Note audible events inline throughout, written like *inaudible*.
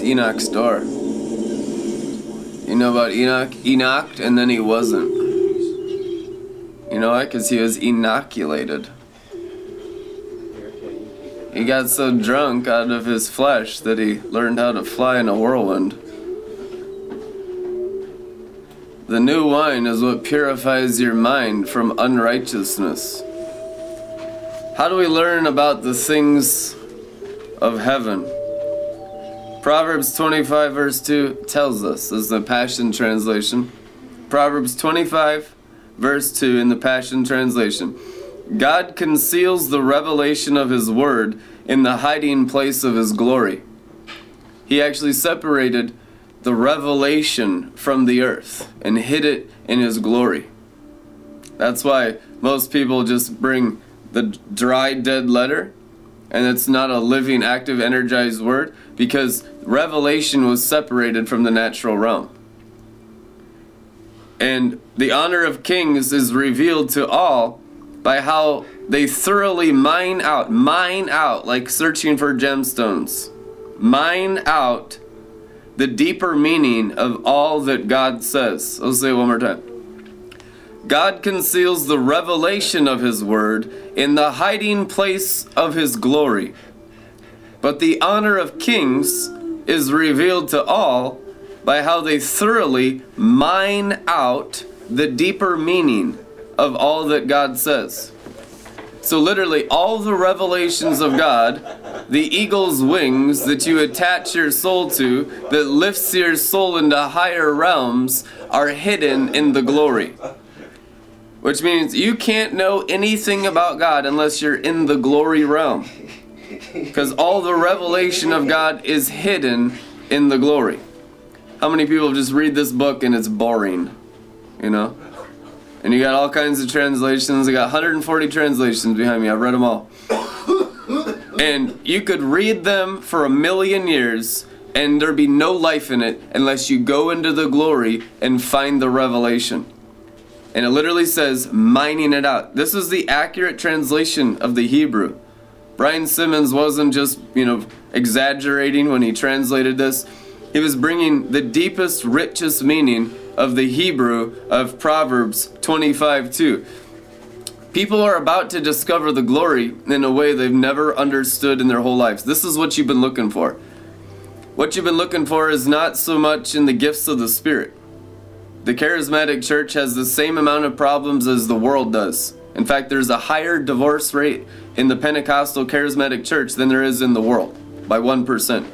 Enoch's door. You know about Enoch? Enoch, and then he wasn't. You know why? Because he was inoculated. He got so drunk out of his flesh that he learned how to fly in a whirlwind. The new wine is what purifies your mind from unrighteousness. How do we learn about the things of heaven? Proverbs 25, verse 2 tells us, this is the Passion Translation. Proverbs 25, verse 2 in the Passion Translation. God conceals the revelation of His Word in the hiding place of His glory. He actually separated the revelation from the earth and hid it in His glory. That's why most people just bring the dry, dead letter and it's not a living, active, energized word because revelation was separated from the natural realm. And the honor of kings is revealed to all by how they thoroughly mine out, mine out, like searching for gemstones, mine out the deeper meaning of all that God says. I'll say it one more time. God conceals the revelation of His Word in the hiding place of His glory. But the honor of kings is revealed to all by how they thoroughly mine out the deeper meaning of all that God says. So, literally, all the revelations of God, the eagle's wings that you attach your soul to, that lifts your soul into higher realms, are hidden in the glory. Which means you can't know anything about God unless you're in the glory realm. Because all the revelation of God is hidden in the glory. How many people just read this book and it's boring? You know? And you got all kinds of translations. I got 140 translations behind me. I've read them all. And you could read them for a million years and there'd be no life in it unless you go into the glory and find the revelation. And it literally says mining it out. This is the accurate translation of the Hebrew. Brian Simmons wasn't just, you know, exaggerating when he translated this. He was bringing the deepest, richest meaning of the Hebrew of Proverbs 25 2. People are about to discover the glory in a way they've never understood in their whole lives. This is what you've been looking for. What you've been looking for is not so much in the gifts of the Spirit. The charismatic church has the same amount of problems as the world does. In fact, there's a higher divorce rate in the Pentecostal charismatic church than there is in the world by 1%.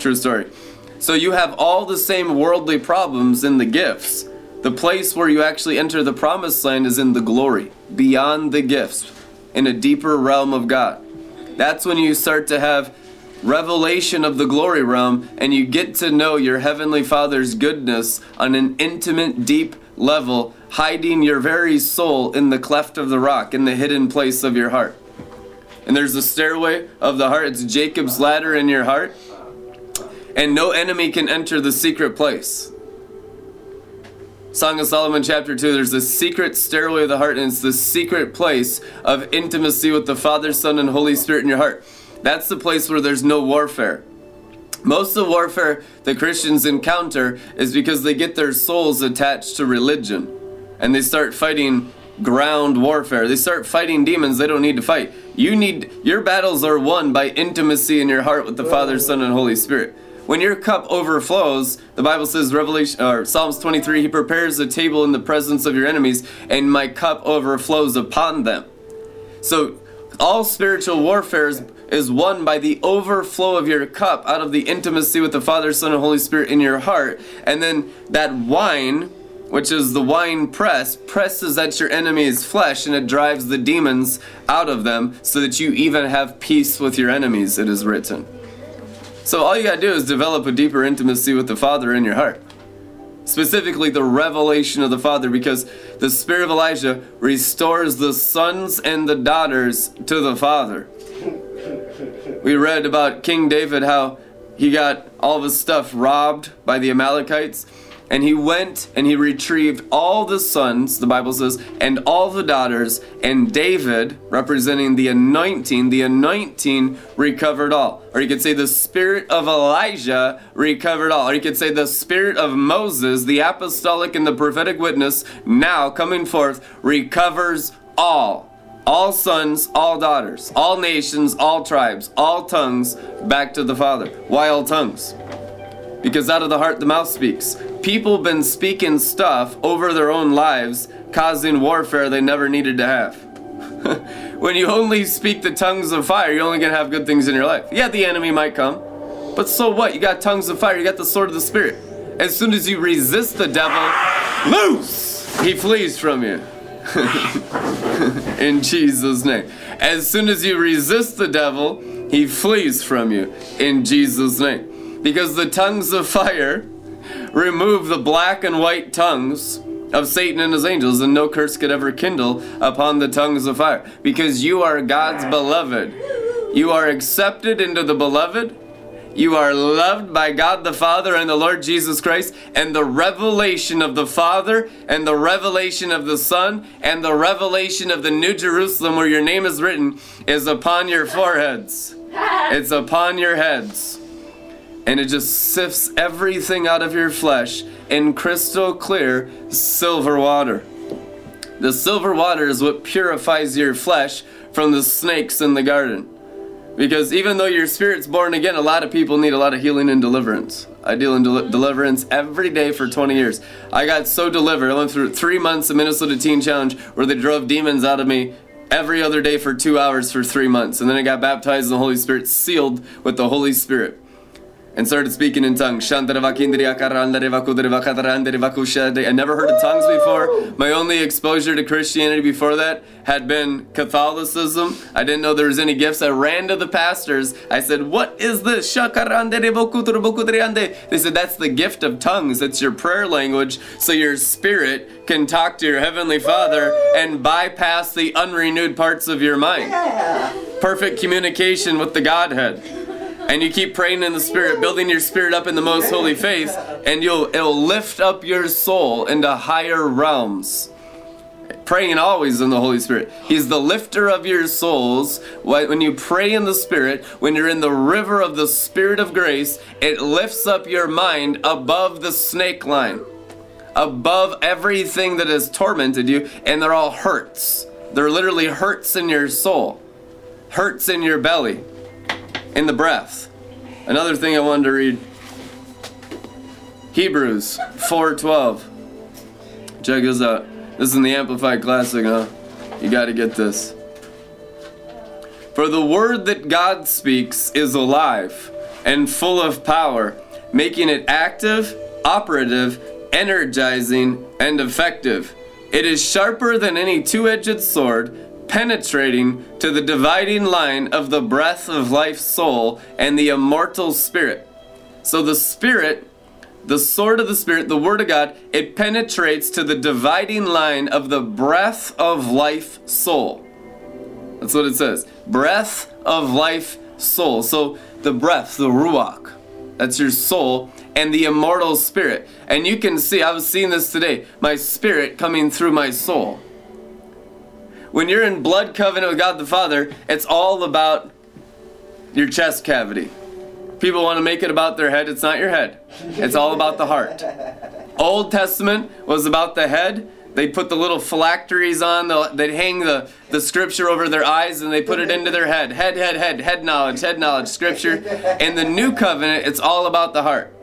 True story. So you have all the same worldly problems in the gifts. The place where you actually enter the promised land is in the glory, beyond the gifts, in a deeper realm of God. That's when you start to have revelation of the glory realm and you get to know your heavenly father's goodness on an intimate deep level hiding your very soul in the cleft of the rock in the hidden place of your heart. And there's the stairway of the heart. It's jacob's ladder in your heart. And no enemy can enter the secret place. Song of Solomon, chapter 2, there's the secret stairway of the heart, and it's the secret place of intimacy with the Father, Son, and Holy Spirit in your heart. That's the place where there's no warfare. Most of the warfare that Christians encounter is because they get their souls attached to religion and they start fighting ground warfare. They start fighting demons they don't need to fight. You need your battles are won by intimacy in your heart with the Father, Son, and Holy Spirit. When your cup overflows, the Bible says Revelation or Psalms 23, he prepares a table in the presence of your enemies and my cup overflows upon them. So all spiritual warfare is, is won by the overflow of your cup out of the intimacy with the Father, Son, and Holy Spirit in your heart. And then that wine, which is the wine press, presses at your enemy's flesh and it drives the demons out of them so that you even have peace with your enemies, it is written. So all you gotta do is develop a deeper intimacy with the Father in your heart. Specifically, the revelation of the Father, because the Spirit of Elijah restores the sons and the daughters to the Father. We read about King David, how he got all of his stuff robbed by the Amalekites, And he went and he retrieved all the sons, the Bible says, and all the daughters, and David, representing the anointing, the anointing recovered all. Or you could say the spirit of Elijah recovered all. Or you could say the spirit of Moses, the apostolic and the prophetic witness, now coming forth, recovers all. All sons, all daughters, all nations, all tribes, all tongues, back to the Father. Why all tongues? Because out of the heart the mouth speaks. People been speaking stuff over their own lives, causing warfare they never needed to have. *laughs* when you only speak the tongues of fire, you're only gonna have good things in your life. Yeah, the enemy might come, but so what? You got tongues of fire, you got the sword of the Spirit. As soon as you resist the devil, loose! He flees from you. *laughs* in Jesus' name. As soon as you resist the devil, he flees from you in Jesus' name. Because the tongues of fire remove the black and white tongues of Satan and his angels, and no curse could ever kindle upon the tongues of fire. Because you are God's beloved. You are accepted into the beloved you are loved by God the Father and the Lord Jesus Christ, and the revelation of the Father, and the revelation of the Son, and the revelation of the New Jerusalem, where your name is written, is upon your foreheads. It's upon your heads. And it just sifts everything out of your flesh in crystal clear silver water. The silver water is what purifies your flesh from the snakes in the garden. Because even though your spirit's born again, a lot of people need a lot of healing and deliverance. I deal in del- deliverance every day for 20 years. I got so delivered. I went through three months of Minnesota Teen Challenge where they drove demons out of me every other day for two hours for three months. And then I got baptized in the Holy Spirit, sealed with the Holy Spirit and started speaking in tongues. I never heard of tongues before. My only exposure to Christianity before that had been Catholicism. I didn't know there was any gifts. I ran to the pastors. I said, What is this? They said, That's the gift of tongues. It's your prayer language so your spirit can talk to your Heavenly Father and bypass the unrenewed parts of your mind. Perfect communication with the Godhead and you keep praying in the spirit building your spirit up in the most holy faith and you'll it'll lift up your soul into higher realms. Praying always in the holy spirit. He's the lifter of your souls. When you pray in the spirit when you're in the river of the spirit of grace it lifts up your mind above the snake line above everything that has tormented you and they're all hurts. They're literally hurts in your soul hurts in your belly in the breath. Another thing I wanted to read Hebrews 4:12. Check this out. This is in the Amplified Classic, huh? You got to get this. For the word that God speaks is alive and full of power, making it active, operative, energizing, and effective. It is sharper than any two edged sword penetrating to the dividing line of the breath of life soul and the immortal spirit. So the spirit, the sword of the spirit, the word of God, it penetrates to the dividing line of the breath of life soul. That's what it says. Breath of life soul. So the breath, the ruach, that's your soul, and the immortal spirit. And you can see, I was seeing this today, my spirit coming through my soul. When you're in blood covenant with God the Father, it's all about your chest cavity. People want to make it about their head. It's not your head. It's all about the heart. Old Testament was about the head. They put the little phylacteries on. They'd hang the, the scripture over their eyes and they put it into their head. Head, head, head, head knowledge, head knowledge, scripture. In the new covenant, it's all about the heart.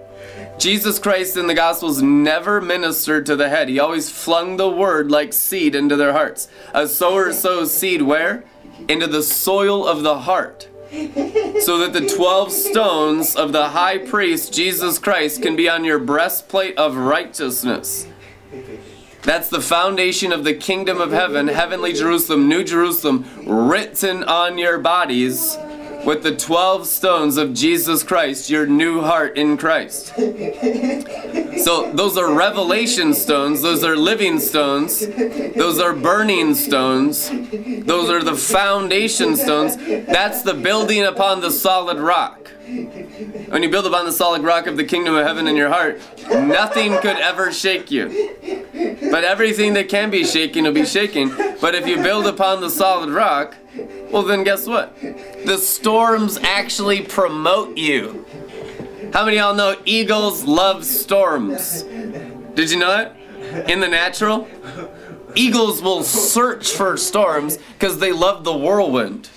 Jesus Christ in the Gospels never ministered to the head. He always flung the word like seed into their hearts. A sower *laughs* sows seed where? Into the soil of the heart. So that the 12 stones of the high priest, Jesus Christ, can be on your breastplate of righteousness. That's the foundation of the kingdom of heaven, heavenly Jerusalem, New Jerusalem, written on your bodies with the 12 stones of Jesus Christ, your new heart in Christ. So those are revelation stones, those are living stones, those are burning stones, those are the foundation stones. That's the building upon the solid rock. When you build upon the solid rock of the kingdom of heaven in your heart, nothing could ever shake you. But everything that can be shaken will be shaken. But if you build upon the solid rock, well, then guess what? The storms actually promote you. How many of y'all know eagles love storms? Did you know that? In the natural? Eagles will search for storms because they love the whirlwind.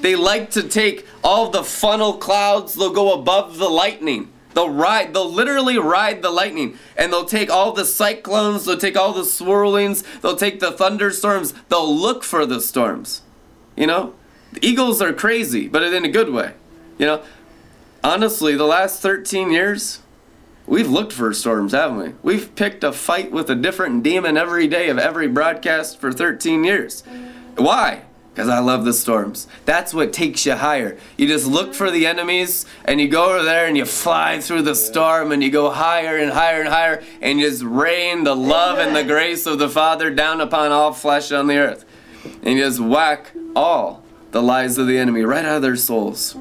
They like to take all the funnel clouds, they'll go above the lightning. They'll ride, they'll literally ride the lightning. And they'll take all the cyclones, they'll take all the swirlings, they'll take the thunderstorms, they'll look for the storms. You know? The eagles are crazy, but in a good way. You know? Honestly, the last 13 years, we've looked for storms, haven't we? We've picked a fight with a different demon every day of every broadcast for 13 years. Why? Because I love the storms. That's what takes you higher. You just look for the enemies and you go over there and you fly through the storm and you go higher and higher and higher and you just rain the love and the grace of the Father down upon all flesh on the earth. And just whack all the lies of the enemy right out of their souls,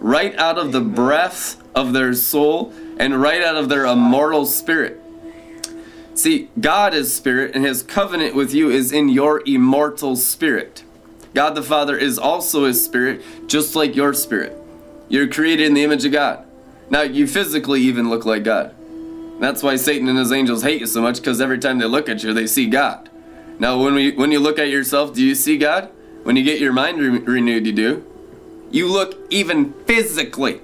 right out of the breath of their soul, and right out of their immortal spirit. See, God is spirit, and his covenant with you is in your immortal spirit. God the Father is also his spirit, just like your spirit. You're created in the image of God. Now, you physically even look like God. That's why Satan and his angels hate you so much, because every time they look at you, they see God. Now, when, we, when you look at yourself, do you see God? When you get your mind re- renewed, you do. You look even physically.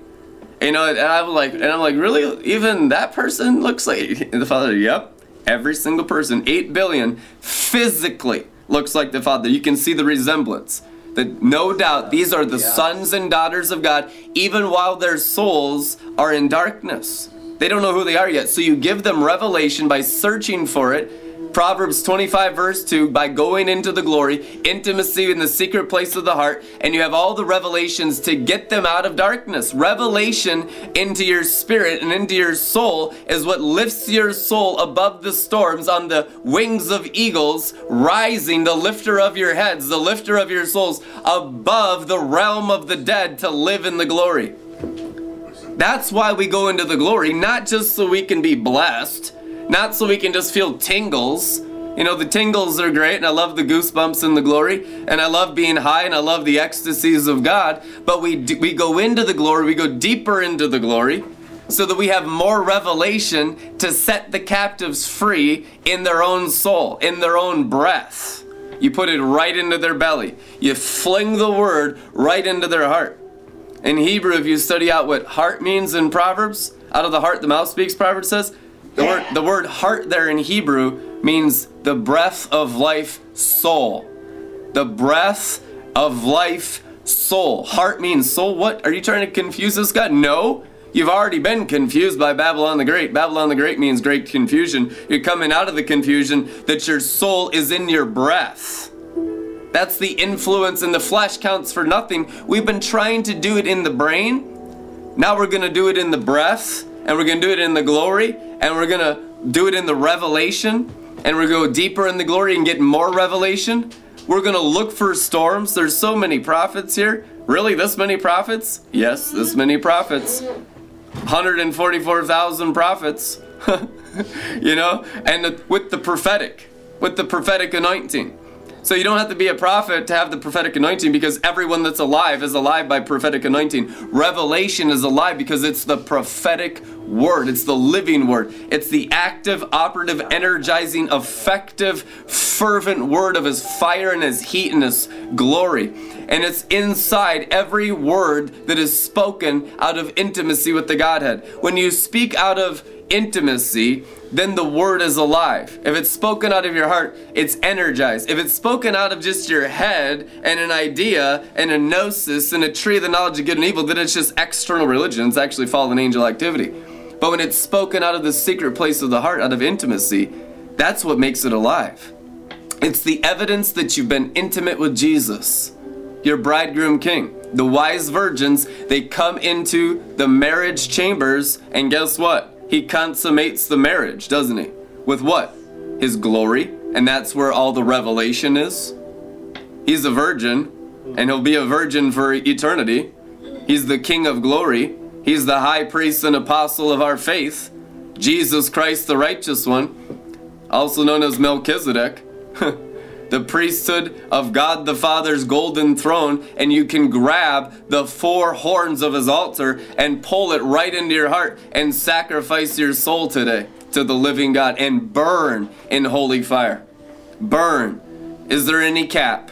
You know, and I'm like, and I'm like, really? Even that person looks like *laughs* the Father. Yep, every single person, eight billion, physically looks like the Father. You can see the resemblance. That no doubt these are the yeah. sons and daughters of God, even while their souls are in darkness. They don't know who they are yet. So you give them revelation by searching for it Proverbs 25, verse 2, by going into the glory, intimacy in the secret place of the heart, and you have all the revelations to get them out of darkness. Revelation into your spirit and into your soul is what lifts your soul above the storms on the wings of eagles, rising, the lifter of your heads, the lifter of your souls, above the realm of the dead to live in the glory. That's why we go into the glory, not just so we can be blessed not so we can just feel tingles. You know, the tingles are great, and I love the goosebumps and the glory, and I love being high, and I love the ecstasies of God. But we we go into the glory, we go deeper into the glory, so that we have more revelation to set the captives free in their own soul, in their own breath. You put it right into their belly. You fling the word right into their heart. In Hebrew, if you study out what heart means in Proverbs, out of the heart the mouth speaks, Proverbs says, the word, the word heart there in Hebrew means the breath of life soul. The breath of life soul. Heart means soul. What? Are you trying to confuse this guy? No. You've already been confused by Babylon the Great. Babylon the Great means great confusion. You're coming out of the confusion that your soul is in your breath. That's the influence, and the flesh counts for nothing. We've been trying to do it in the brain. Now we're going to do it in the breath and we're going to do it in the glory, and we're going to do it in the revelation, and we're going to go deeper in the glory and get more revelation. We're going to look for storms. There's so many prophets here. Really, this many prophets? Yes, this many prophets. 144,000 prophets. *laughs* you know, and with the prophetic, with the prophetic anointing. So you don't have to be a prophet to have the prophetic anointing because everyone that's alive is alive by prophetic anointing. Revelation is alive because it's the prophetic word. It's the living word. It's the active, operative, energizing, effective, fervent word of his fire and his heat and his glory. And it's inside every word that is spoken out of intimacy with the Godhead. When you speak out of intimacy, then the word is alive. If it's spoken out of your heart, it's energized. If it's spoken out of just your head and an idea and a gnosis and a tree of the knowledge of good and evil, then it's just external religion. It's actually fallen angel activity. But when it's spoken out of the secret place of the heart, out of intimacy, that's what makes it alive. It's the evidence that you've been intimate with Jesus, your bridegroom king. The wise virgins, they come into the marriage chambers, and guess what? He consummates the marriage, doesn't he? With what? His glory, and that's where all the revelation is. He's a virgin, and he'll be a virgin for eternity. He's the King of glory. He's the high priest and apostle of our faith. Jesus Christ, the righteous one, also known as Melchizedek. *laughs* the priesthood of God the Father's golden throne, and you can grab the four horns of his altar and pull it right into your heart and sacrifice your soul today to the living God and burn in holy fire. Burn. Is there any cap?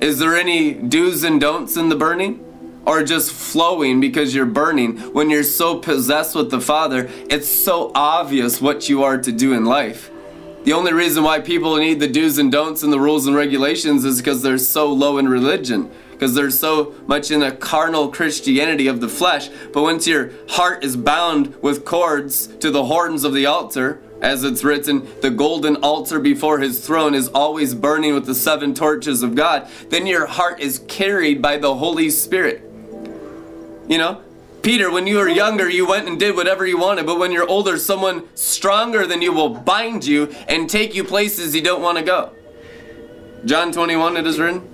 Is there any do's and don'ts in the burning? Or just flowing because you're burning when you're so possessed with the Father, it's so obvious what you are to do in life. The only reason why people need the do's and don'ts and the rules and regulations is because they're so low in religion, because they're so much in a carnal Christianity of the flesh. But once your heart is bound with cords to the horns of the altar, as it's written, the golden altar before his throne is always burning with the seven torches of God, then your heart is carried by the Holy Spirit. You know, Peter, when you were younger, you went and did whatever you wanted, but when you're older, someone stronger than you will bind you and take you places you don't want to go. John 21, it is written.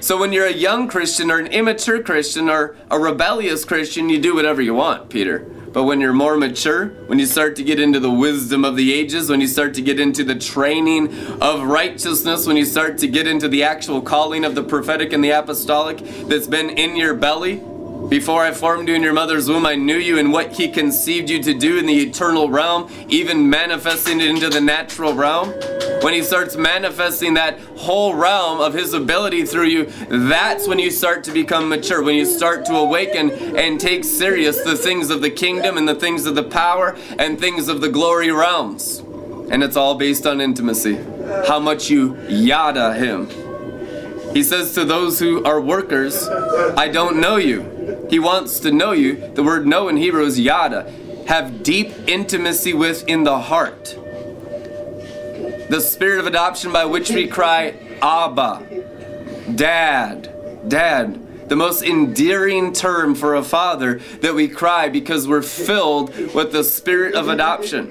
So when you're a young Christian or an immature Christian or a rebellious Christian, you do whatever you want, Peter. But when you're more mature, when you start to get into the wisdom of the ages, when you start to get into the training of righteousness, when you start to get into the actual calling of the prophetic and the apostolic that's been in your belly, before I formed you in your mother's womb, I knew you and what He conceived you to do in the eternal realm, even manifesting it into the natural realm. When He starts manifesting that whole realm of His ability through you, that's when you start to become mature, when you start to awaken and take serious the things of the kingdom and the things of the power and things of the glory realms. And it's all based on intimacy. How much you yada Him. He says to those who are workers, I don't know you. He wants to know you. The word know in Hebrew is yada. Have deep intimacy with in the heart. The spirit of adoption by which we cry, Abba, Dad, Dad. The most endearing term for a father that we cry because we're filled with the spirit of adoption,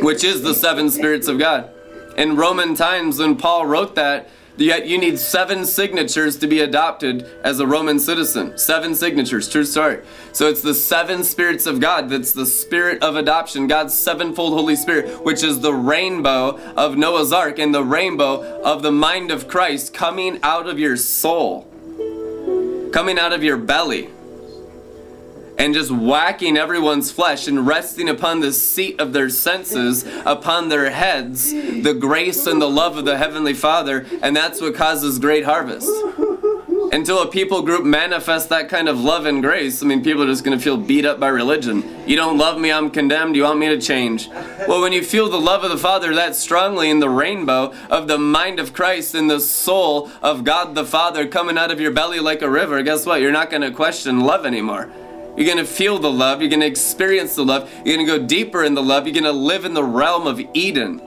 which is the seven spirits of God. In Roman times, when Paul wrote that, Yet you need seven signatures to be adopted as a Roman citizen. Seven signatures, true story. So it's the seven spirits of God that's the spirit of adoption, God's sevenfold Holy Spirit, which is the rainbow of Noah's Ark and the rainbow of the mind of Christ coming out of your soul, coming out of your belly and just whacking everyone's flesh and resting upon the seat of their senses, upon their heads, the grace and the love of the Heavenly Father, and that's what causes great harvest. Until a people group manifests that kind of love and grace, I mean, people are just going to feel beat up by religion. You don't love me, I'm condemned, you want me to change. Well, when you feel the love of the Father that strongly in the rainbow of the mind of Christ and the soul of God the Father coming out of your belly like a river, guess what? You're not going to question love anymore. You're going to feel the love. You're going to experience the love. You're going to go deeper in the love. You're going to live in the realm of Eden.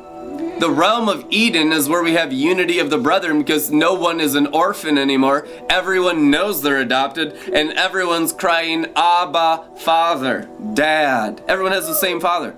The realm of Eden is where we have unity of the brethren because no one is an orphan anymore. Everyone knows they're adopted and everyone's crying, Abba, Father, Dad. Everyone has the same Father.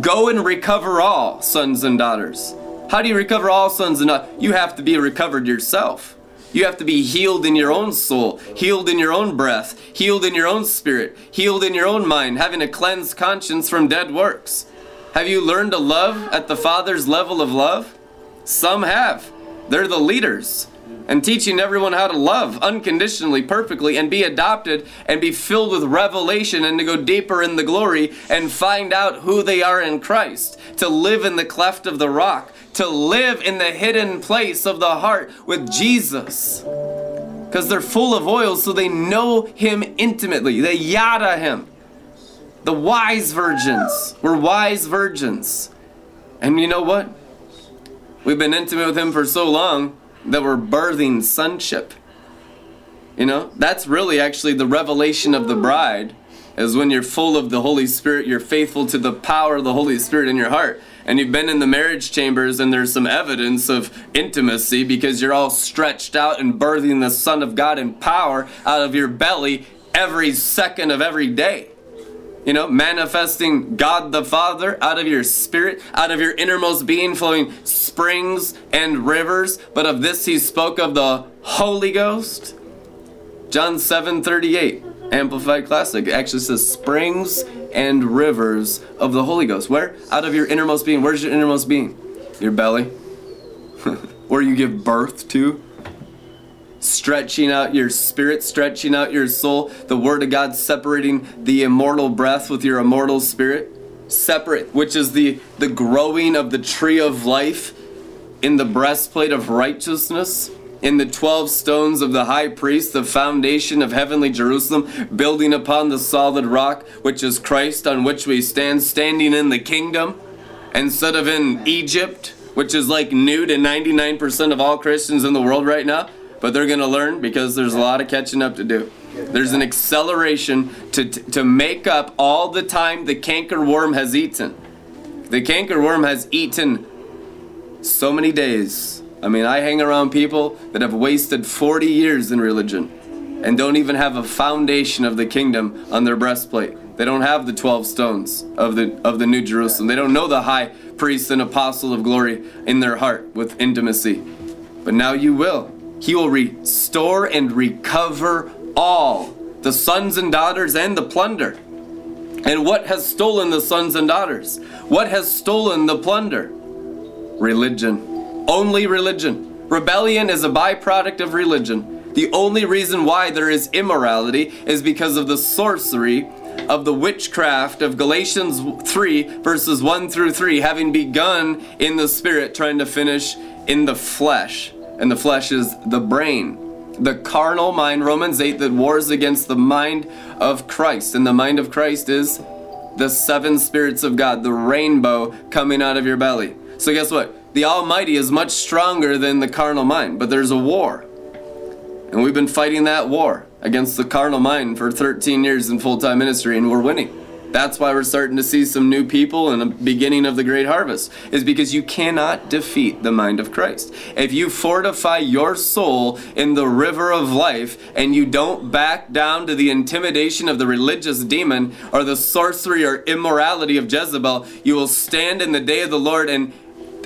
Go and recover all, sons and daughters. How do you recover all sons and daughters? You have to be recovered yourself. You have to be healed in your own soul, healed in your own breath, healed in your own spirit, healed in your own mind, having a cleansed conscience from dead works. Have you learned to love at the Father's level of love? Some have. They're the leaders. And teaching everyone how to love unconditionally, perfectly, and be adopted and be filled with revelation and to go deeper in the glory and find out who they are in Christ. To live in the cleft of the rock, to live in the hidden place of the heart with Jesus. Because they're full of oil, so they know Him intimately. They yada Him. The wise virgins were wise virgins. And you know what? We've been intimate with Him for so long that we're birthing sonship. You know, that's really actually the revelation of the bride, is when you're full of the Holy Spirit, you're faithful to the power of the Holy Spirit in your heart and you've been in the marriage chambers and there's some evidence of intimacy because you're all stretched out and birthing the Son of God in power out of your belly every second of every day. You know, manifesting God the Father out of your spirit, out of your innermost being, flowing springs and rivers. But of this he spoke of the Holy Ghost. John 7 38, Amplified Classic, actually says springs and rivers of the Holy Ghost. Where? Out of your innermost being. Where's your innermost being? Your belly. *laughs* Where you give birth to stretching out your spirit, stretching out your soul. The Word of God separating the immortal breath with your immortal spirit. Separate, which is the, the growing of the tree of life in the breastplate of righteousness. In the 12 stones of the high priest, the foundation of heavenly Jerusalem, building upon the solid rock, which is Christ, on which we stand, standing in the kingdom instead of in Egypt, which is like new to 99% of all Christians in the world right now but they're going to learn because there's a lot of catching up to do. There's an acceleration to, to make up all the time the canker worm has eaten. The canker worm has eaten so many days. I mean, I hang around people that have wasted 40 years in religion and don't even have a foundation of the kingdom on their breastplate. They don't have the 12 stones of the of the New Jerusalem. They don't know the high priest and apostle of glory in their heart with intimacy. But now you will. He will restore and recover all the sons and daughters and the plunder. And what has stolen the sons and daughters? What has stolen the plunder? Religion. Only religion. Rebellion is a byproduct of religion. The only reason why there is immorality is because of the sorcery of the witchcraft of Galatians 3, verses 1 through 3, having begun in the spirit, trying to finish in the flesh and the flesh is the brain. The carnal mind, Romans 8, that wars against the mind of Christ. And the mind of Christ is the seven spirits of God, the rainbow coming out of your belly. So, guess what? The Almighty is much stronger than the carnal mind, but there's a war. And we've been fighting that war against the carnal mind for 13 years in full time ministry, and we're winning. That's why we're starting to see some new people and the beginning of the great harvest, is because you cannot defeat the mind of Christ. If you fortify your soul in the river of life and you don't back down to the intimidation of the religious demon or the sorcery or immorality of Jezebel, you will stand in the day of the Lord and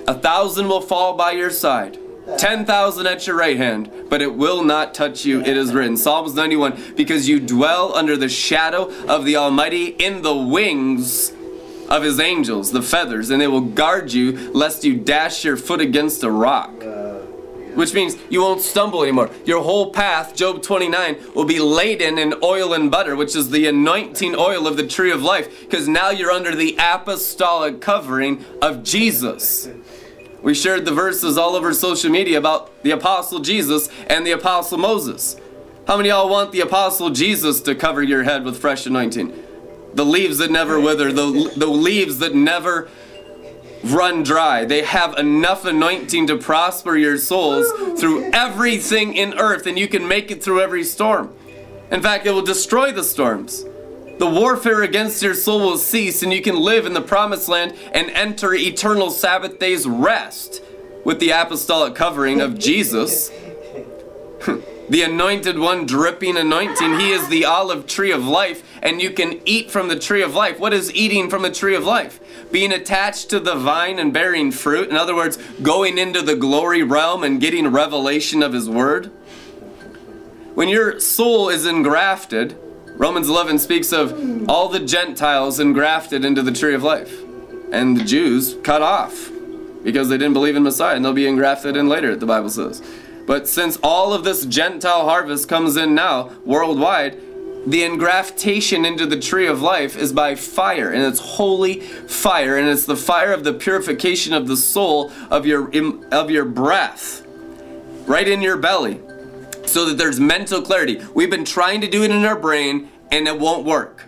a thousand will fall by your side 10,000 at your right hand, but it will not touch you, it is written. Psalms 91 because you dwell under the shadow of the Almighty in the wings of his angels, the feathers, and they will guard you lest you dash your foot against a rock. Which means you won't stumble anymore. Your whole path, Job 29, will be laden in oil and butter, which is the anointing oil of the tree of life, because now you're under the apostolic covering of Jesus. We shared the verses all over social media about the Apostle Jesus and the Apostle Moses. How many y'all want the Apostle Jesus to cover your head with fresh anointing? The leaves that never wither, the, the leaves that never run dry. They have enough anointing to prosper your souls through everything in earth, and you can make it through every storm. In fact, it will destroy the storms. The warfare against your soul will cease, and you can live in the promised land and enter eternal Sabbath day's rest with the apostolic covering of Jesus. *laughs* the anointed one dripping anointing. He is the olive tree of life, and you can eat from the tree of life. What is eating from the tree of life? Being attached to the vine and bearing fruit. In other words, going into the glory realm and getting revelation of His word. When your soul is engrafted, Romans 11 speaks of all the Gentiles engrafted into the tree of life, and the Jews cut off because they didn't believe in Messiah, and they'll be engrafted in later, the Bible says. But since all of this Gentile harvest comes in now worldwide, the engraftation into the tree of life is by fire, and it's holy fire, and it's the fire of the purification of the soul of your of your breath, right in your belly so that there's mental clarity. We've been trying to do it in our brain and it won't work.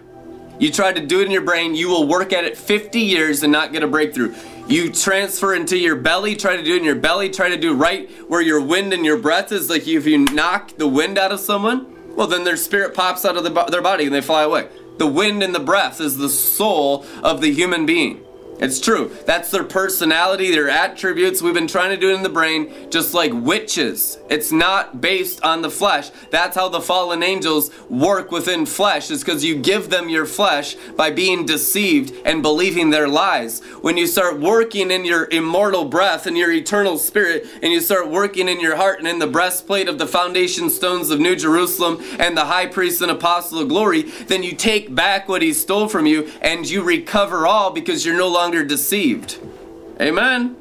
You try to do it in your brain, you will work at it 50 years and not get a breakthrough. You transfer into your belly, try to do it in your belly, try to do right where your wind and your breath is. Like if you knock the wind out of someone, well, then their spirit pops out of the, their body and they fly away. The wind and the breath is the soul of the human being. It's true. That's their personality, their attributes. We've been trying to do it in the brain, just like witches. It's not based on the flesh. That's how the fallen angels work within flesh, is because you give them your flesh by being deceived and believing their lies. When you start working in your immortal breath and your eternal spirit, and you start working in your heart and in the breastplate of the foundation stones of New Jerusalem and the high priest and apostle of glory, then you take back what he stole from you and you recover all because you're no longer longer deceived. Amen.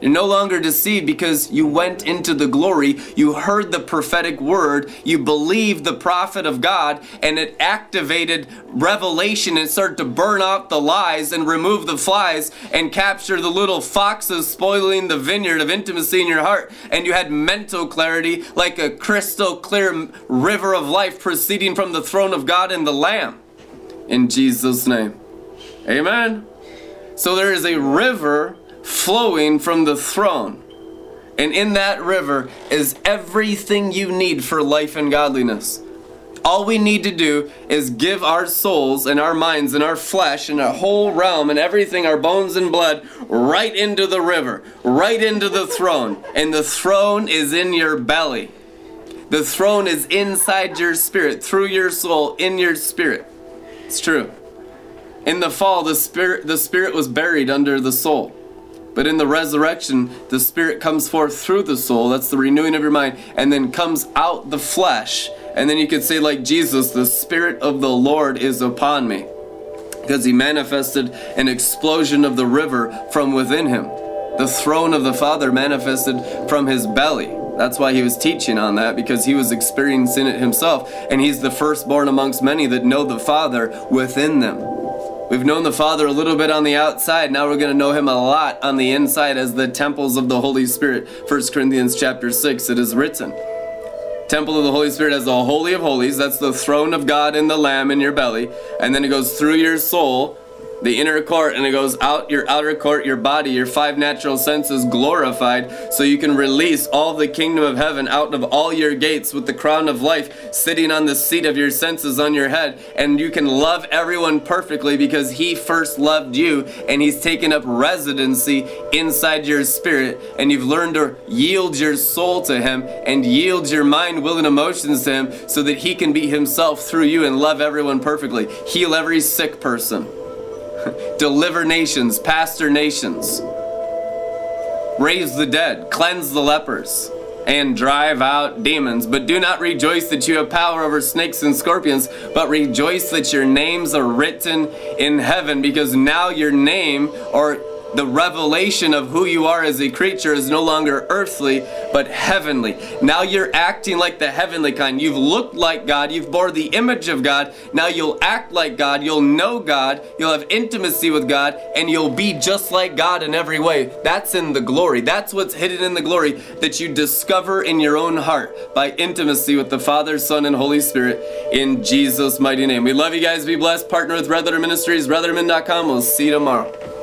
You're no longer deceived because you went into the glory, you heard the prophetic word, you believed the prophet of God, and it activated revelation and started to burn out the lies and remove the flies and capture the little foxes spoiling the vineyard of intimacy in your heart. And you had mental clarity like a crystal clear river of life proceeding from the throne of God and the Lamb. In Jesus' name. Amen. So there is a river flowing from the throne. And in that river is everything you need for life and godliness. All we need to do is give our souls and our minds and our flesh and our whole realm and everything, our bones and blood, right into the river, right into the throne. And the throne is in your belly. The throne is inside your spirit, through your soul, in your spirit. It's true. In the fall, the spirit, the spirit was buried under the soul. But in the resurrection, the spirit comes forth through the soul. That's the renewing of your mind, and then comes out the flesh. And then you could say, like Jesus, the spirit of the Lord is upon me. Because he manifested an explosion of the river from within him. The throne of the Father manifested from his belly. That's why he was teaching on that, because he was experiencing it himself. And he's the firstborn amongst many that know the Father within them. We've known the Father a little bit on the outside. Now we're going to know him a lot on the inside as the temples of the Holy Spirit. 1 Corinthians chapter 6 it is written. Temple of the Holy Spirit as the Holy of Holies. That's the throne of God and the Lamb in your belly. And then it goes through your soul the inner court and it goes out your outer court, your body, your five natural senses glorified, so you can release all the kingdom of heaven out of all your gates with the crown of life sitting on the seat of your senses on your head. And you can love everyone perfectly because He first loved you and He's taken up residency inside your spirit. And you've learned to yield your soul to Him and yield your mind, will, and emotions to Him so that He can be Himself through you and love everyone perfectly. Heal every sick person *laughs* deliver nations, pastor nations, raise the dead, cleanse the lepers, and drive out demons. But do not rejoice that you have power over snakes and scorpions, but rejoice that your names are written in heaven, because now your name or the revelation of who you are as a creature is no longer earthly, but heavenly. Now you're acting like the heavenly kind. You've looked like God, you've bore the image of God. Now you'll act like God, you'll know God, you'll have intimacy with God, and you'll be just like God in every way. That's in the glory. That's what's hidden in the glory that you discover in your own heart by intimacy with the Father, Son, and Holy Spirit in Jesus' mighty name. We love you guys. Be blessed. Partner with Red Letter Ministries, redlettermin.com. We'll see you tomorrow.